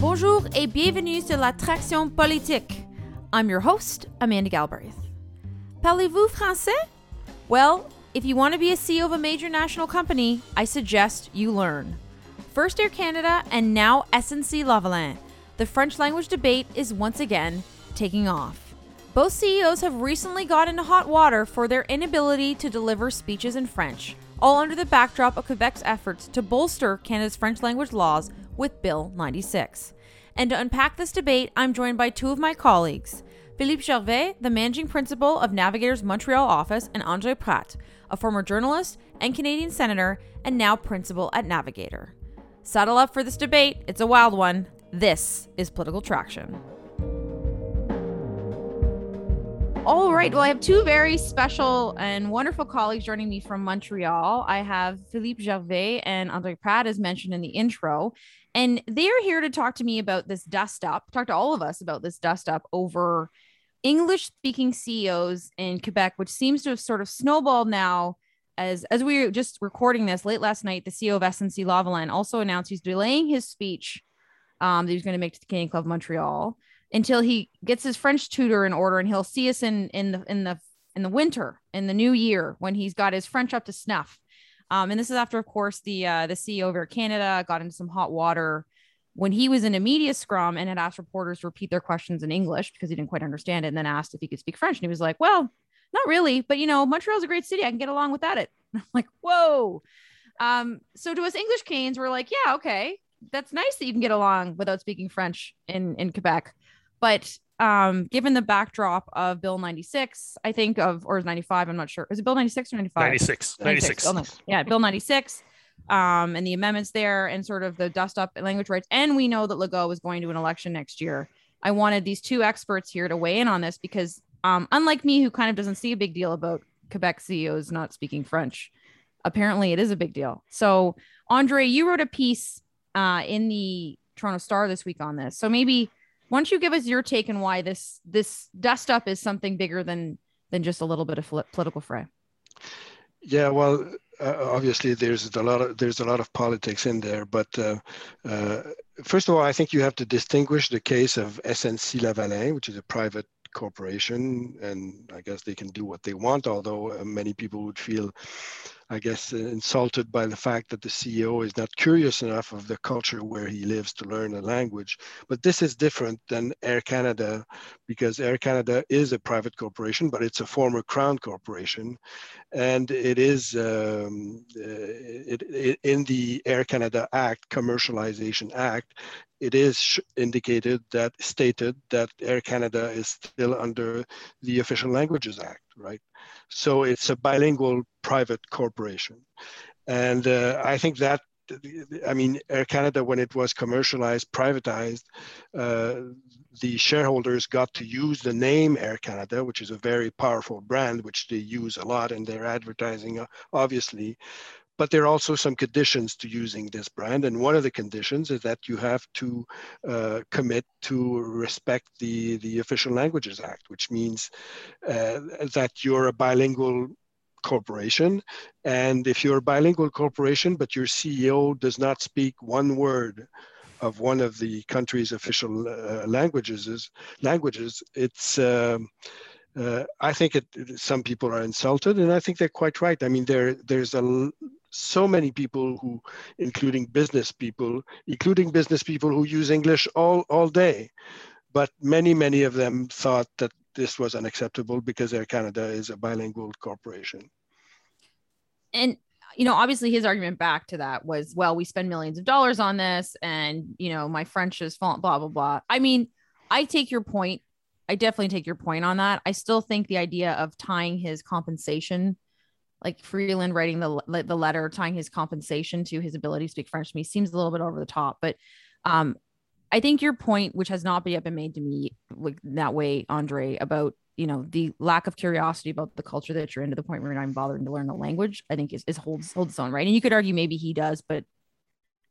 Bonjour et bienvenue sur la Traction Politique. I'm your host, Amanda Galbraith. Parlez-vous français? Well, if you want to be a CEO of a major national company, I suggest you learn. First Air Canada and now SNC Lavalin. The French language debate is once again taking off. Both CEOs have recently got into hot water for their inability to deliver speeches in French, all under the backdrop of Quebec's efforts to bolster Canada's French language laws with Bill 96. And to unpack this debate, I'm joined by two of my colleagues Philippe Gervais, the managing principal of Navigator's Montreal office, and Andre Pratte, a former journalist and Canadian senator and now principal at Navigator. Saddle up for this debate, it's a wild one. This is Political Traction. All right. Well, I have two very special and wonderful colleagues joining me from Montreal. I have Philippe Gervais and Andre Pratte, as mentioned in the intro. And they're here to talk to me about this dust up, talk to all of us about this dust up over English speaking CEOs in Quebec, which seems to have sort of snowballed now. As, as we were just recording this late last night, the CEO of SNC Lavalin also announced he's delaying his speech um, that he was going to make to the Canadian Club Montreal until he gets his French tutor in order, and he'll see us in in the in the in the winter in the new year when he's got his French up to snuff. Um, and this is after, of course, the uh, the CEO of Air Canada got into some hot water when he was in a media scrum and had asked reporters to repeat their questions in English because he didn't quite understand it, and then asked if he could speak French, and he was like, "Well, not really, but you know, Montreal's a great city. I can get along without it." I'm like, "Whoa." Um, so to us English Canes, we're like, "Yeah, okay, that's nice that you can get along without speaking French in in Quebec." But um, given the backdrop of Bill 96, I think of, or is 95, I'm not sure. Is it Bill 96 or 95? 96. 96. 96. yeah, Bill 96 um, and the amendments there and sort of the dust up language rights. And we know that Legault is going to an election next year. I wanted these two experts here to weigh in on this because, um, unlike me, who kind of doesn't see a big deal about Quebec CEOs not speaking French, apparently it is a big deal. So, Andre, you wrote a piece uh, in the Toronto Star this week on this. So maybe why don't you give us your take on why this this dust up is something bigger than than just a little bit of political fray? Yeah, well, uh, obviously there's a lot of there's a lot of politics in there, but uh, uh, first of all, I think you have to distinguish the case of SNC Lavalin, which is a private corporation, and I guess they can do what they want. Although uh, many people would feel I guess, uh, insulted by the fact that the CEO is not curious enough of the culture where he lives to learn a language. But this is different than Air Canada because Air Canada is a private corporation, but it's a former Crown corporation. And it is um, uh, it, it, in the Air Canada Act, Commercialization Act, it is indicated that stated that Air Canada is still under the Official Languages Act, right? So it's a bilingual private corporation. And uh, I think that, I mean, Air Canada, when it was commercialized, privatized, uh, the shareholders got to use the name Air Canada, which is a very powerful brand, which they use a lot in their advertising, obviously but there are also some conditions to using this brand. And one of the conditions is that you have to uh, commit to respect the, the Official Languages Act, which means uh, that you're a bilingual corporation. And if you're a bilingual corporation, but your CEO does not speak one word of one of the country's official uh, languages, languages, it's um, uh, I think it, some people are insulted, and I think they're quite right. I mean, there there's a so many people who, including business people, including business people who use English all, all day. But many, many of them thought that this was unacceptable because Air Canada is a bilingual corporation. And you know, obviously his argument back to that was, well, we spend millions of dollars on this, and you know, my French is fault, blah blah blah. I mean, I take your point. I definitely take your point on that. I still think the idea of tying his compensation like Freeland writing the the letter tying his compensation to his ability to speak French to me seems a little bit over the top. But um, I think your point, which has not yet been made to me like that way, Andre, about you know the lack of curiosity about the culture that you're in to the point where you're not even bothering to learn the language, I think is, is holds holds its own right. And you could argue maybe he does, but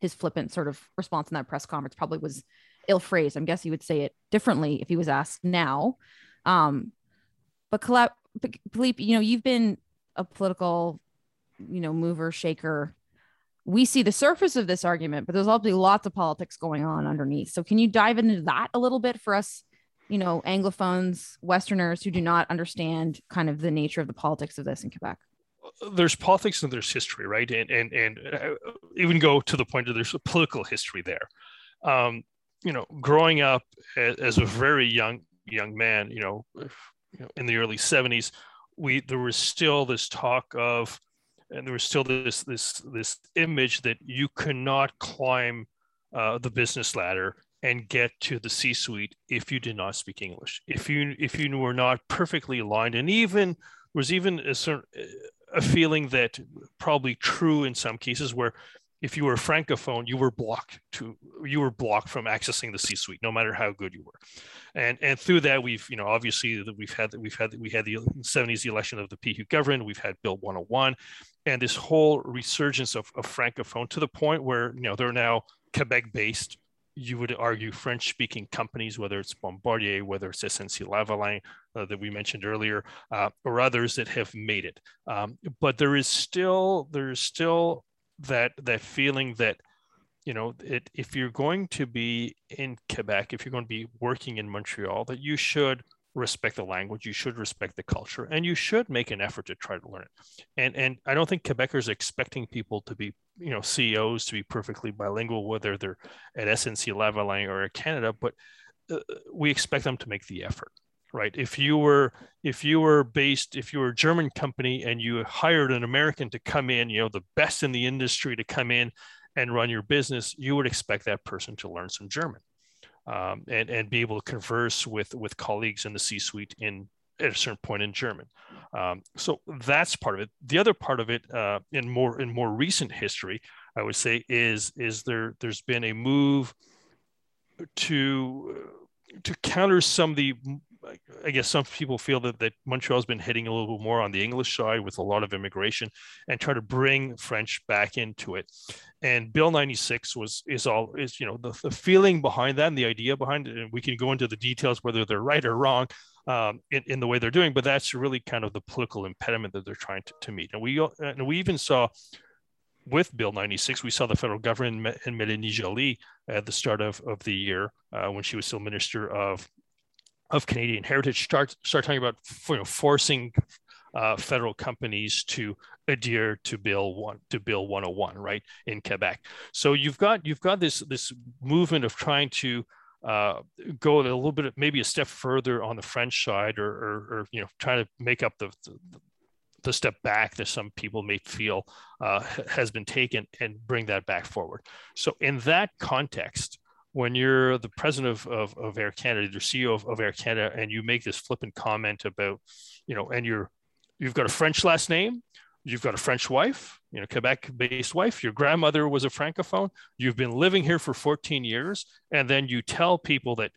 his flippant sort of response in that press conference probably was ill phrased. I'm guessing he would say it differently if he was asked now. Um, but Philippe, you know, you've been a political, you know, mover, shaker. We see the surface of this argument, but there's obviously lots of politics going on underneath. So can you dive into that a little bit for us, you know, Anglophones, Westerners who do not understand kind of the nature of the politics of this in Quebec? there's politics and there's history, right? And and and uh, even go to the point that there's a political history there. Um, you know, growing up as, a very young young man, you know, you know, in the early 70s, we there was still this talk of, and there was still this this this image that you cannot climb uh, the business ladder and get to the C-suite if you did not speak English. If you if you were not perfectly aligned, and even was even a certain a feeling that probably true in some cases where if you were a francophone, you were blocked to you were blocked from accessing the C-suite, no matter how good you were. And and through that, we've you know obviously we've had we've had we had the 70s the election of the PQ government, we've had Bill 101, and this whole resurgence of, of francophone to the point where you know they're now Quebec-based. You would argue French-speaking companies, whether it's Bombardier, whether it's SNC Lavalin uh, that we mentioned earlier, uh, or others that have made it. Um, but there is still there is still that that feeling that you know it, if you're going to be in quebec if you're going to be working in montreal that you should respect the language you should respect the culture and you should make an effort to try to learn it. And and i don't think quebecers expecting people to be you know ceos to be perfectly bilingual whether they're at snc lavalin or canada but uh, we expect them to make the effort right? If you were if you were based if you were a german company and you hired an american to come in you know the best in the industry to come in and run your business you would expect that person to learn some german um, and and be able to converse with with colleagues in the c suite in at a certain point in german. Um, so that's part of it. The other part of it uh, in more in more recent history i would say is is there there's been a move to to counter some of the I guess some people feel that, that Montreal's been hitting a little bit more on the English side with a lot of immigration and try to bring French back into it. And Bill 96 was is all is you know the, the feeling behind that and the idea behind it. And we can go into the details whether they're right or wrong um, in, in the way they're doing, but that's really kind of the political impediment that they're trying to, to meet. And we and we even saw with Bill 96, we saw the federal government and Melanie Joly at the start of, of the year uh, when she was still Minister of of Canadian heritage start start talking about you know, forcing uh, federal companies to adhere to Bill one to Bill 101, right in Quebec. So you've got you've got this this movement of trying to uh, go a little bit maybe a step further on the French side, or, or, or you know trying to make up the, the, the step back that some people may feel uh, has been taken and bring that back forward. So in that context, when you're the president of, of, of Air Canada, the CEO of, of, Air Canada, and you make this flippant comment about, you know, and you're you've got a French last name, you've got a French wife, you know, Quebec-based wife, your grandmother was a francophone, you've been living here for 14 years, and then you tell people that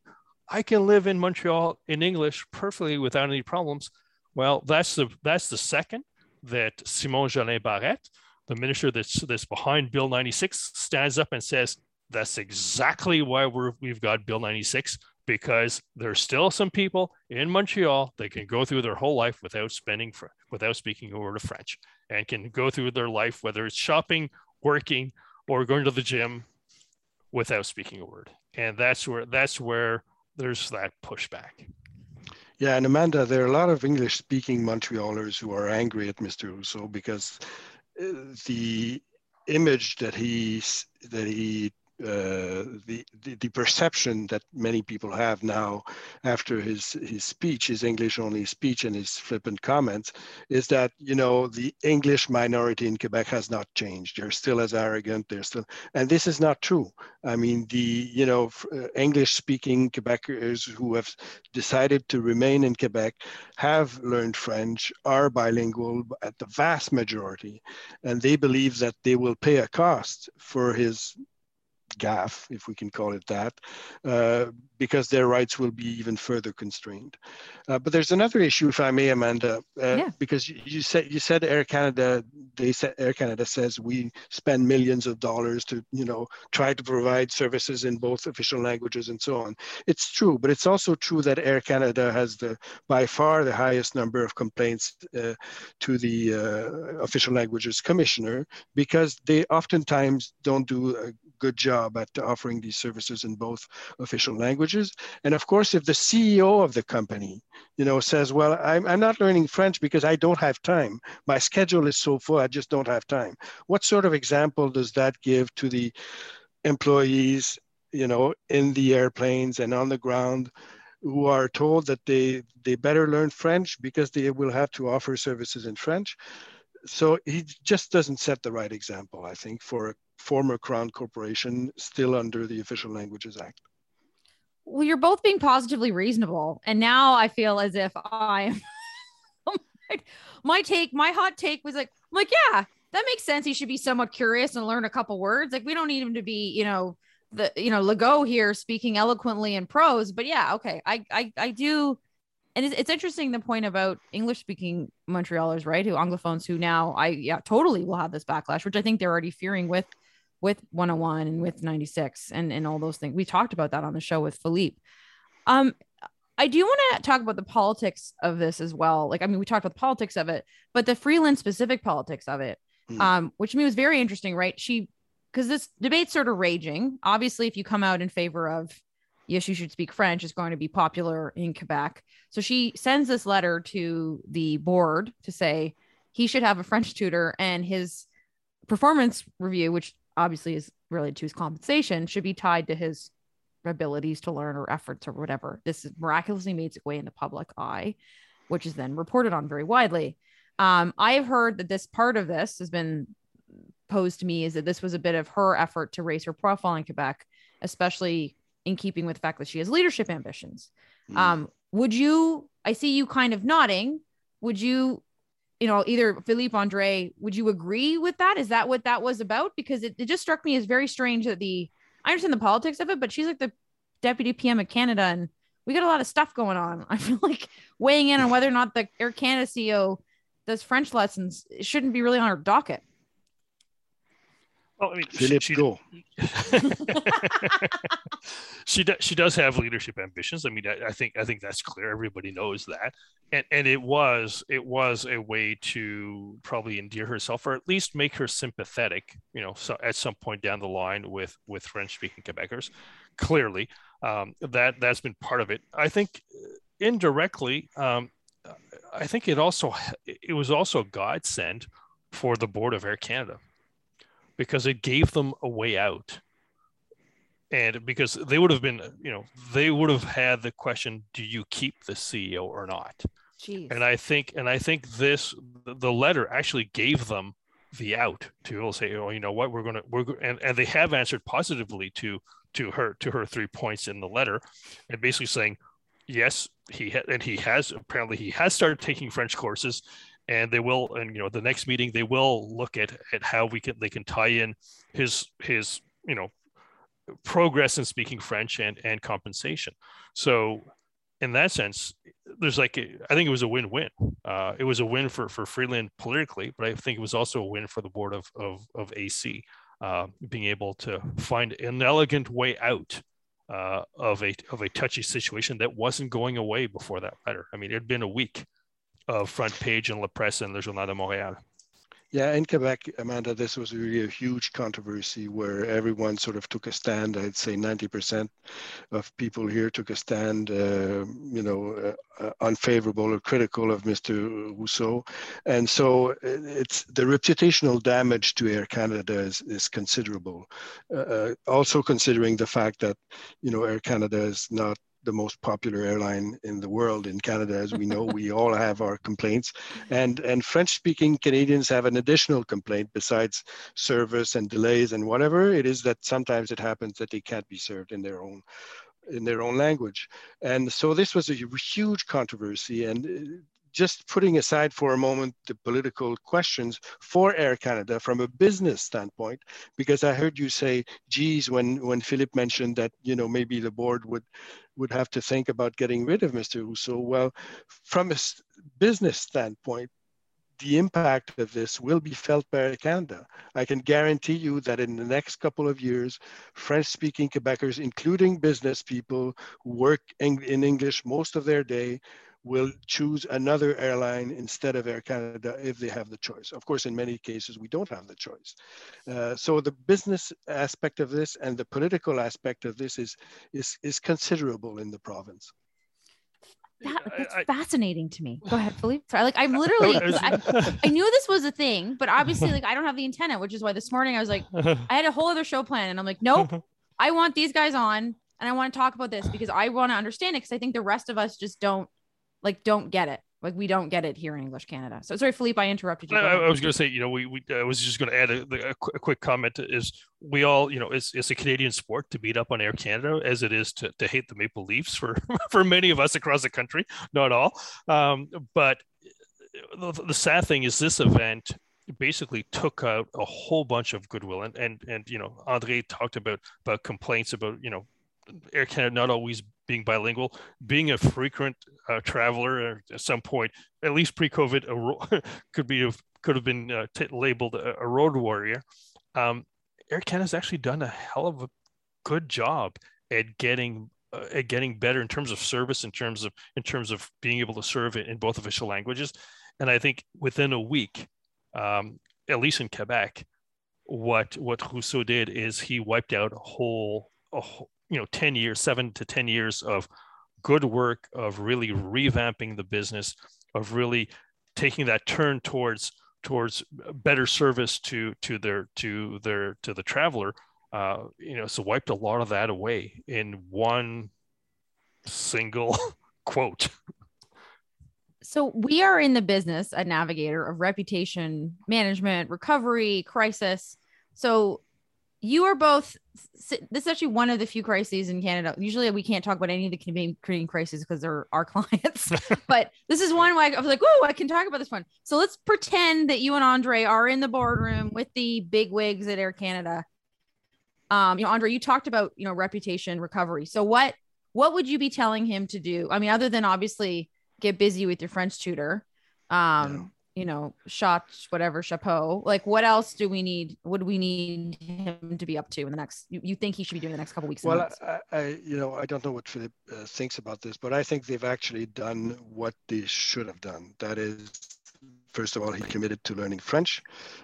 I can live in Montreal in English perfectly without any problems. Well, that's the that's the second that Simon Jolin Barrette, the minister that's that's behind Bill 96, stands up and says, that's exactly why we're, we've got Bill 96 because there's still some people in Montreal that can go through their whole life without spending without speaking a word of French and can go through their life whether it's shopping, working, or going to the gym without speaking a word. And that's where that's where there's that pushback. Yeah, and Amanda, there are a lot of English-speaking Montrealers who are angry at Mr. Rousseau because uh, the image that he that he uh, the, the, the perception that many people have now after his his speech, his English only speech, and his flippant comments, is that you know the English minority in Quebec has not changed. They're still as arrogant. They're still, and this is not true. I mean, the you know uh, English-speaking Quebecers who have decided to remain in Quebec have learned French, are bilingual at the vast majority, and they believe that they will pay a cost for his gaffe, if we can call it that, uh, because their rights will be even further constrained. Uh, but there's another issue, if I may, Amanda, uh, yeah. because you, you, said you said Air Canada they said Air Canada says we spend millions of dollars to you know try to provide services in both official languages and so on. It's true, but it's also true that Air Canada has the by far the highest number of complaints uh, to the uh, official languages commissioner because they oftentimes don't do a good job at offering these services in both official languages. And of course, if the CEO of the company, you know, says, well, I'm, I'm not learning French because I don't have time. My schedule is so full, I just don't have time. What sort of example does that give to the employees, you know, in the airplanes and on the ground who are told that they, they better learn French because they will have to offer services in French? so he just doesn't set the right example, I think, for a former Crown Corporation still under the Official Languages Act. Well, you're both being positively reasonable. And now I feel as if I'm my take, my hot take was like, I'm like, yeah, that makes sense. He should be somewhat curious and learn a couple words. Like, we don't need him to be, you know, the you know Legault here speaking eloquently in prose. But yeah, okay, I I I do and it's, it's interesting the point about English speaking Montrealers, right? Who Anglophones who now I yeah totally will have this backlash, which I think they're already fearing with with 101 and with 96 and and all those things. We talked about that on the show with Philippe. Um, I do want to talk about the politics of this as well. Like, I mean, we talked about the politics of it, but the Freeland specific politics of it, mm. um, which to me was very interesting, right? She, because this debate's sort of raging. Obviously, if you come out in favor of yes, you should speak French is going to be popular in Quebec. So she sends this letter to the board to say he should have a French tutor and his performance review, which obviously is related to his compensation, should be tied to his abilities to learn or efforts or whatever. This miraculously made its way in the public eye, which is then reported on very widely. Um, I've heard that this part of this has been posed to me is that this was a bit of her effort to raise her profile in Quebec, especially in keeping with the fact that she has leadership ambitions. Mm. Um, would you, I see you kind of nodding. Would you, you know, either Philippe Andre, would you agree with that? Is that what that was about? Because it, it just struck me as very strange that the, I understand the politics of it, but she's like the deputy PM of Canada and we got a lot of stuff going on. I feel like weighing in on whether or not the Air Canada CEO does French lessons shouldn't be really on her docket. Well, I mean, Philippe, she, go. she does. She does have leadership ambitions. I mean, I, I, think I think that's clear. Everybody knows that, and and it was it was a way to probably endear herself, or at least make her sympathetic. You know, so at some point down the line with with French speaking Quebecers, clearly um, that that's been part of it. I think indirectly, um, I think it also it was also a godsend for the board of Air Canada because it gave them a way out. And because they would have been, you know, they would have had the question, do you keep the CEO or not? Jeez. And I think, and I think this, the letter actually gave them the out to say, oh, you know what, we're going to, we're, and, and they have answered positively to, to her, to her three points in the letter and basically saying, yes, he ha- and he has apparently he has started taking French courses and they will and you know the next meeting they will look at at how we can they can tie in his his you know progress in speaking french and and compensation. So in that sense there's like I think it was a win-win. Uh, it was a win for for freeland politically but i think it was also a win for the board of of, of ac uh, being able to find an elegant way out uh, of a of a touchy situation that wasn't going away before that letter. I mean it had been a week of front page in La Presse and Le Journal de Montréal. Yeah, in Quebec, Amanda, this was really a huge controversy where everyone sort of took a stand. I'd say 90% of people here took a stand, uh, you know, uh, unfavorable or critical of Mr. Rousseau. And so it's the reputational damage to Air Canada is, is considerable. Uh, uh also considering the fact that, you know, Air Canada is not the most popular airline in the world in Canada. As we know, we all have our complaints, and and French-speaking Canadians have an additional complaint besides service and delays and whatever it is that sometimes it happens that they can't be served in their own in their own language. And so this was a huge controversy, and uh, just putting aside for a moment the political questions for Air Canada from a business standpoint, because I heard you say, geez, when, when Philippe mentioned that, you know, maybe the board would, would have to think about getting rid of Mr. Rousseau. Well, from a business standpoint, the impact of this will be felt by Canada. I can guarantee you that in the next couple of years, French-speaking Quebecers, including business people who work in, in English most of their day, will choose another airline instead of Air Canada if they have the choice. Of course, in many cases, we don't have the choice. Uh, so the business aspect of this and the political aspect of this is, is, is considerable in the province. That, that's I, fascinating to me. Go ahead, Philippe. Sorry, like I'm literally, I, I, knew this was a thing, but obviously, like I don't have the antenna, which is why this morning I was like, I had a whole other show plan, and I'm like, nope, I want these guys on, and I want to talk about this because I want to understand it because I think the rest of us just don't like don't get it. Like we don't get it here in English Canada. So sorry, Philippe, I interrupted you. I, I, was going to say, you know, we, we I was just going to add a, a, a, quick comment is we all, you know, it's, it's a Canadian sport to beat up on Air Canada as it is to, to hate the Maple Leafs for for many of us across the country, not all. Um, but the, the sad thing is this event basically took out a whole bunch of goodwill and and and you know Andre talked about about complaints about you know Air Canada not always being bilingual, being a frequent uh, traveler at some point, at least pre-COVID, ro- could be could have been uh, t- labeled a, a, road warrior. Um, Air Canada's actually done a hell of a good job at getting uh, at getting better in terms of service, in terms of in terms of being able to serve it in both official languages. And I think within a week, um, at least in Quebec, what what Rousseau did is he wiped out a whole a whole, you know 10 years 7 to 10 years of good work of really revamping the business of really taking that turn towards towards better service to to their to their to the traveler uh, you know so wiped a lot of that away in one single quote. So we are in the business a navigator of reputation management recovery crisis. So you are both this is actually one of the few crises in Canada. Usually we can't talk about any of the Canadian, crises because they're our clients, but this is one where I was like, oh, I can talk about this one. So let's pretend that you and Andre are in the boardroom with the big wigs at Air Canada. Um, you know, Andre, you talked about, you know, reputation recovery. So what, what would you be telling him to do? I mean, other than obviously get busy with your French tutor, um, you know, shot, whatever, chapeau. Like, what else do we need? Do we need him to be up to in the next? You, you think he should be doing the next couple weeks? Well, I, I, you know, I don't know what Philippe uh, thinks about this, but I think they've actually done what they should have done. That is First of all, he committed to learning French.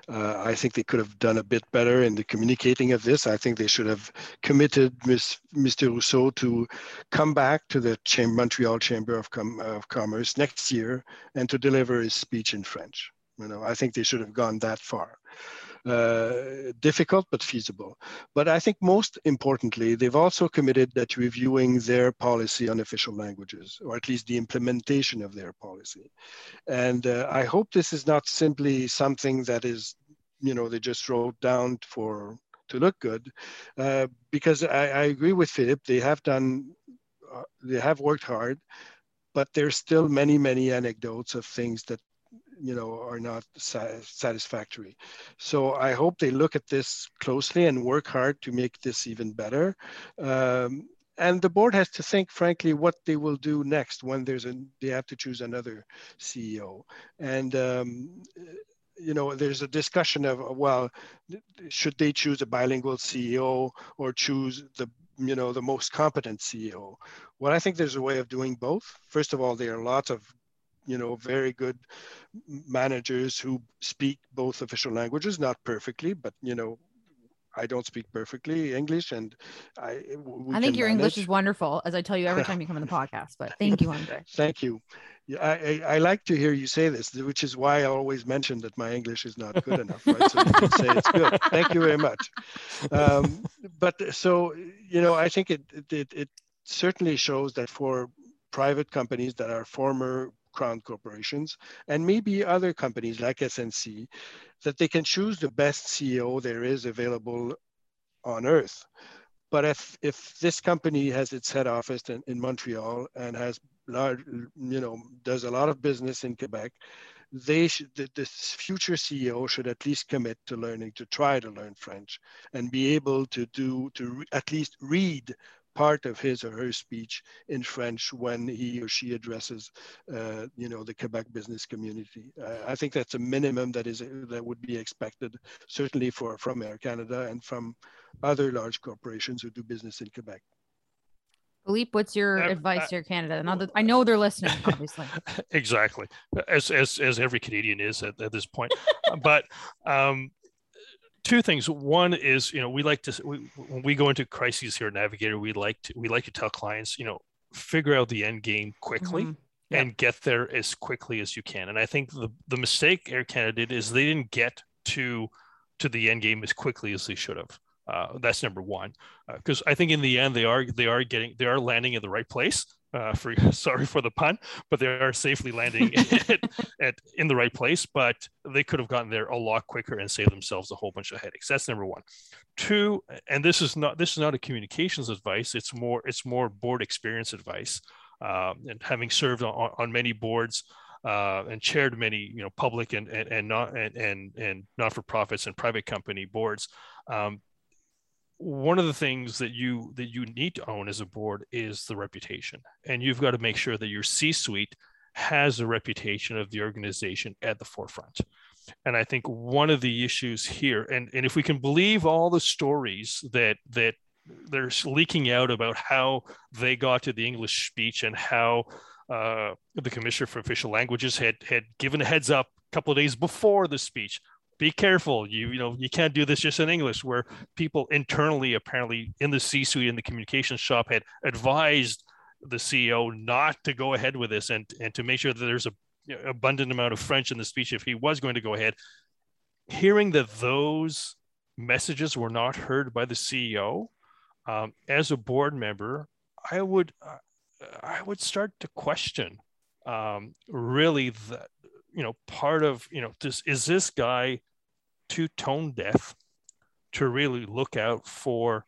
Uh, I think they could have done a bit better in the communicating of this. I think they should have committed Mr. Rousseau to come back to the Cham- Montreal Chamber of, Com- of Commerce next year and to deliver his speech in French. You know, I think they should have gone that far. Uh, difficult but feasible. But I think most importantly, they've also committed that reviewing their policy on official languages, or at least the implementation of their policy. And uh, I hope this is not simply something that is, you know, they just wrote down for to look good, uh, because I, I, agree with Philippe. They have done, uh, they have worked hard, but there's still many, many anecdotes of things that you know are not satisfactory. So i hope they look at this closely and work hard to make this even better. Um, and the board has to think frankly what they will do next when there's a they have to choose another ceo and um, you know there's a discussion of well should they choose a bilingual ceo or choose the you know the most competent ceo well i think there's a way of doing both. First of all there are lots of you know, very good managers who speak both official languages, not perfectly, but you know, I don't speak perfectly English, and I. I think your manage. English is wonderful, as I tell you every time you come on the podcast. But thank you, Andre. thank you. I, I, I, like to hear you say this, which is why I always mention that my English is not good enough, right? So you can say it's good. Thank you very much. Um, but so you know, I think it, it it certainly shows that for private companies that are former crown corporations and maybe other companies like SNC that they can choose the best CEO there is available on earth. But if, if this company has its head office in, in Montreal and has large, you know, does a lot of business in Quebec, they should, the, future CEO should at least commit to learning, to try to learn French and be able to do, to re, at least read part of his or her speech in French when he or she addresses, uh, you know, the Quebec business community. Uh, I think that's a minimum that is that would be expected, certainly for from Air Canada and from other large corporations who do business in Quebec. Philippe, what's your uh, advice to Air Canada? Now that I know they're listening, obviously. exactly, as as as every Canadian is at, at this point. but um, two things. One is, you know, we like to we, when we go into crises here at Navigator, we like to we like to tell clients, you know, figure out the end game quickly. Mm-hmm. And get there as quickly as you can. And I think the, the mistake Air Canada did is they didn't get to to the end game as quickly as they should have. Uh, that's number one, because uh, I think in the end they are they are getting they are landing in the right place uh, for sorry for the pun, but they are safely landing at, at, in the right place. But they could have gotten there a lot quicker and saved themselves a whole bunch of headaches. That's number one. Two, and this is not this is not a communications advice. It's more it's more board experience advice. Uh, and having served on, on many boards uh, and chaired many you know public and and, and not and and, and not for profits and private company boards. Um, one of the things that you that you need to own as a board is the reputation. And you've got to make sure that your c suite has a reputation of the organization at the forefront. And i think one of the issues here and, and if we can believe all the stories that that they're leaking out about how they got to the english speech and how uh, the commissioner for official languages had had given a heads up a couple of days before the speech be careful. You you know you can't do this just in English. Where people internally, apparently in the C-suite in the communications shop, had advised the CEO not to go ahead with this and and to make sure that there's a you know, abundant amount of French in the speech if he was going to go ahead. Hearing that those messages were not heard by the CEO, um, as a board member, I would uh, I would start to question um, really the you know part of you know this is this guy too tone deaf to really look out for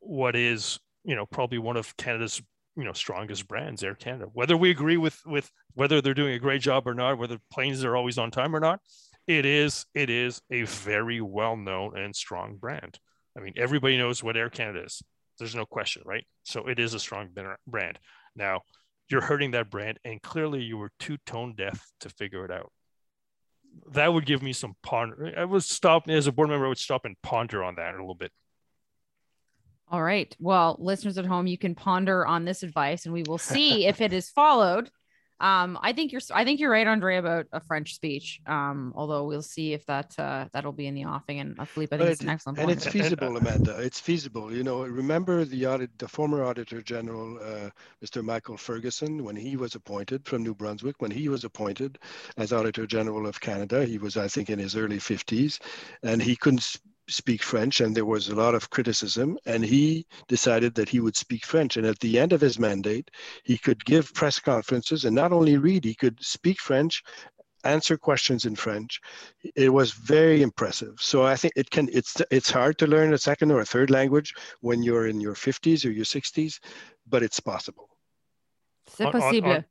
what is you know probably one of Canada's you know strongest brands, Air Canada. Whether we agree with with whether they're doing a great job or not, whether planes are always on time or not, it is it is a very well known and strong brand. I mean, everybody knows what Air Canada is. There's no question, right? So it is a strong brand. Now, you're hurting that brand, and clearly you were too tone deaf to figure it out that would give me some ponder. I would stop as a board member. I would stop and ponder on that a little bit. All right. Well, listeners at home, you can ponder on this advice, and we will see if it is followed. Um, I think you're I think you're right, Andre, about a French speech. Um, although we'll see if that uh, that'll be in the offing. And uh, Philippe, I think it's an excellent and point. it's feasible, Amanda. It's feasible. You know, remember the audit, the former Auditor General, uh, Mr. Michael Ferguson, when he was appointed from New Brunswick, when he was appointed as Auditor General of Canada, he was, I think, in his early 50s, and he couldn't speak French, and there was a lot of criticism. And he decided that he would speak French. And at the end of his mandate, he could give press conferences and not only read, he could speak French, answer questions in French. It was very impressive. So I think it can. It's it's hard to learn a second or a third language when you're in your 50s or your 60s, but it's possible. C'est possible. On, on,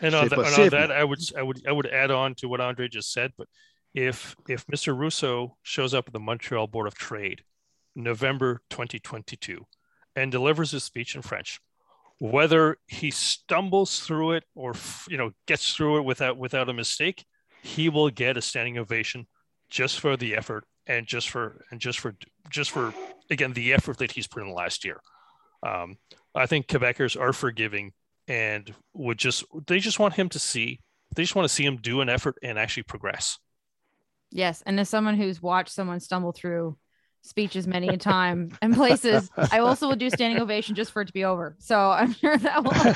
and, on, that, and on that, I would I would I would add on to what Andre just said, but if if Mr. Rousseau shows up at the Montreal Board of Trade, November 2022, and delivers his speech in French, whether he stumbles through it or you know gets through it without without a mistake, he will get a standing ovation just for the effort and just for and just for just for again the effort that he's put in last year. Um, I think Quebecers are forgiving and would just they just want him to see they just want to see him do an effort and actually progress. Yes, and as someone who's watched someone stumble through speeches many a time and places, I also will do standing ovation just for it to be over. So I'm sure that will.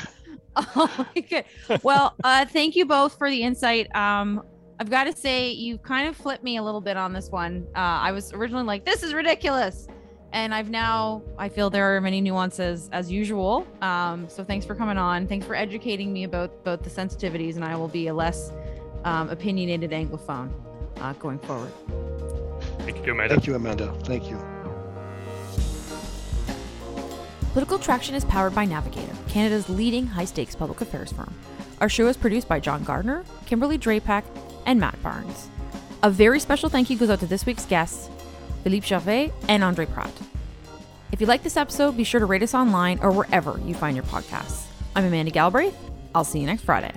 oh, okay. Well, uh, thank you both for the insight. Um, I've got to say, you kind of flipped me a little bit on this one. Uh, I was originally like, "This is ridiculous," and I've now I feel there are many nuances as usual. Um, so thanks for coming on. Thanks for educating me about both the sensitivities, and I will be a less um, opinionated anglophone uh, going forward. Thank you, Amanda. Thank you, Amanda. Thank you. Political Traction is powered by Navigator, Canada's leading high stakes public affairs firm. Our show is produced by John Gardner, Kimberly Drapack, and Matt Barnes. A very special thank you goes out to this week's guests, Philippe Gervais and Andre Pratte. If you like this episode, be sure to rate us online or wherever you find your podcasts. I'm Amanda Galbraith. I'll see you next Friday.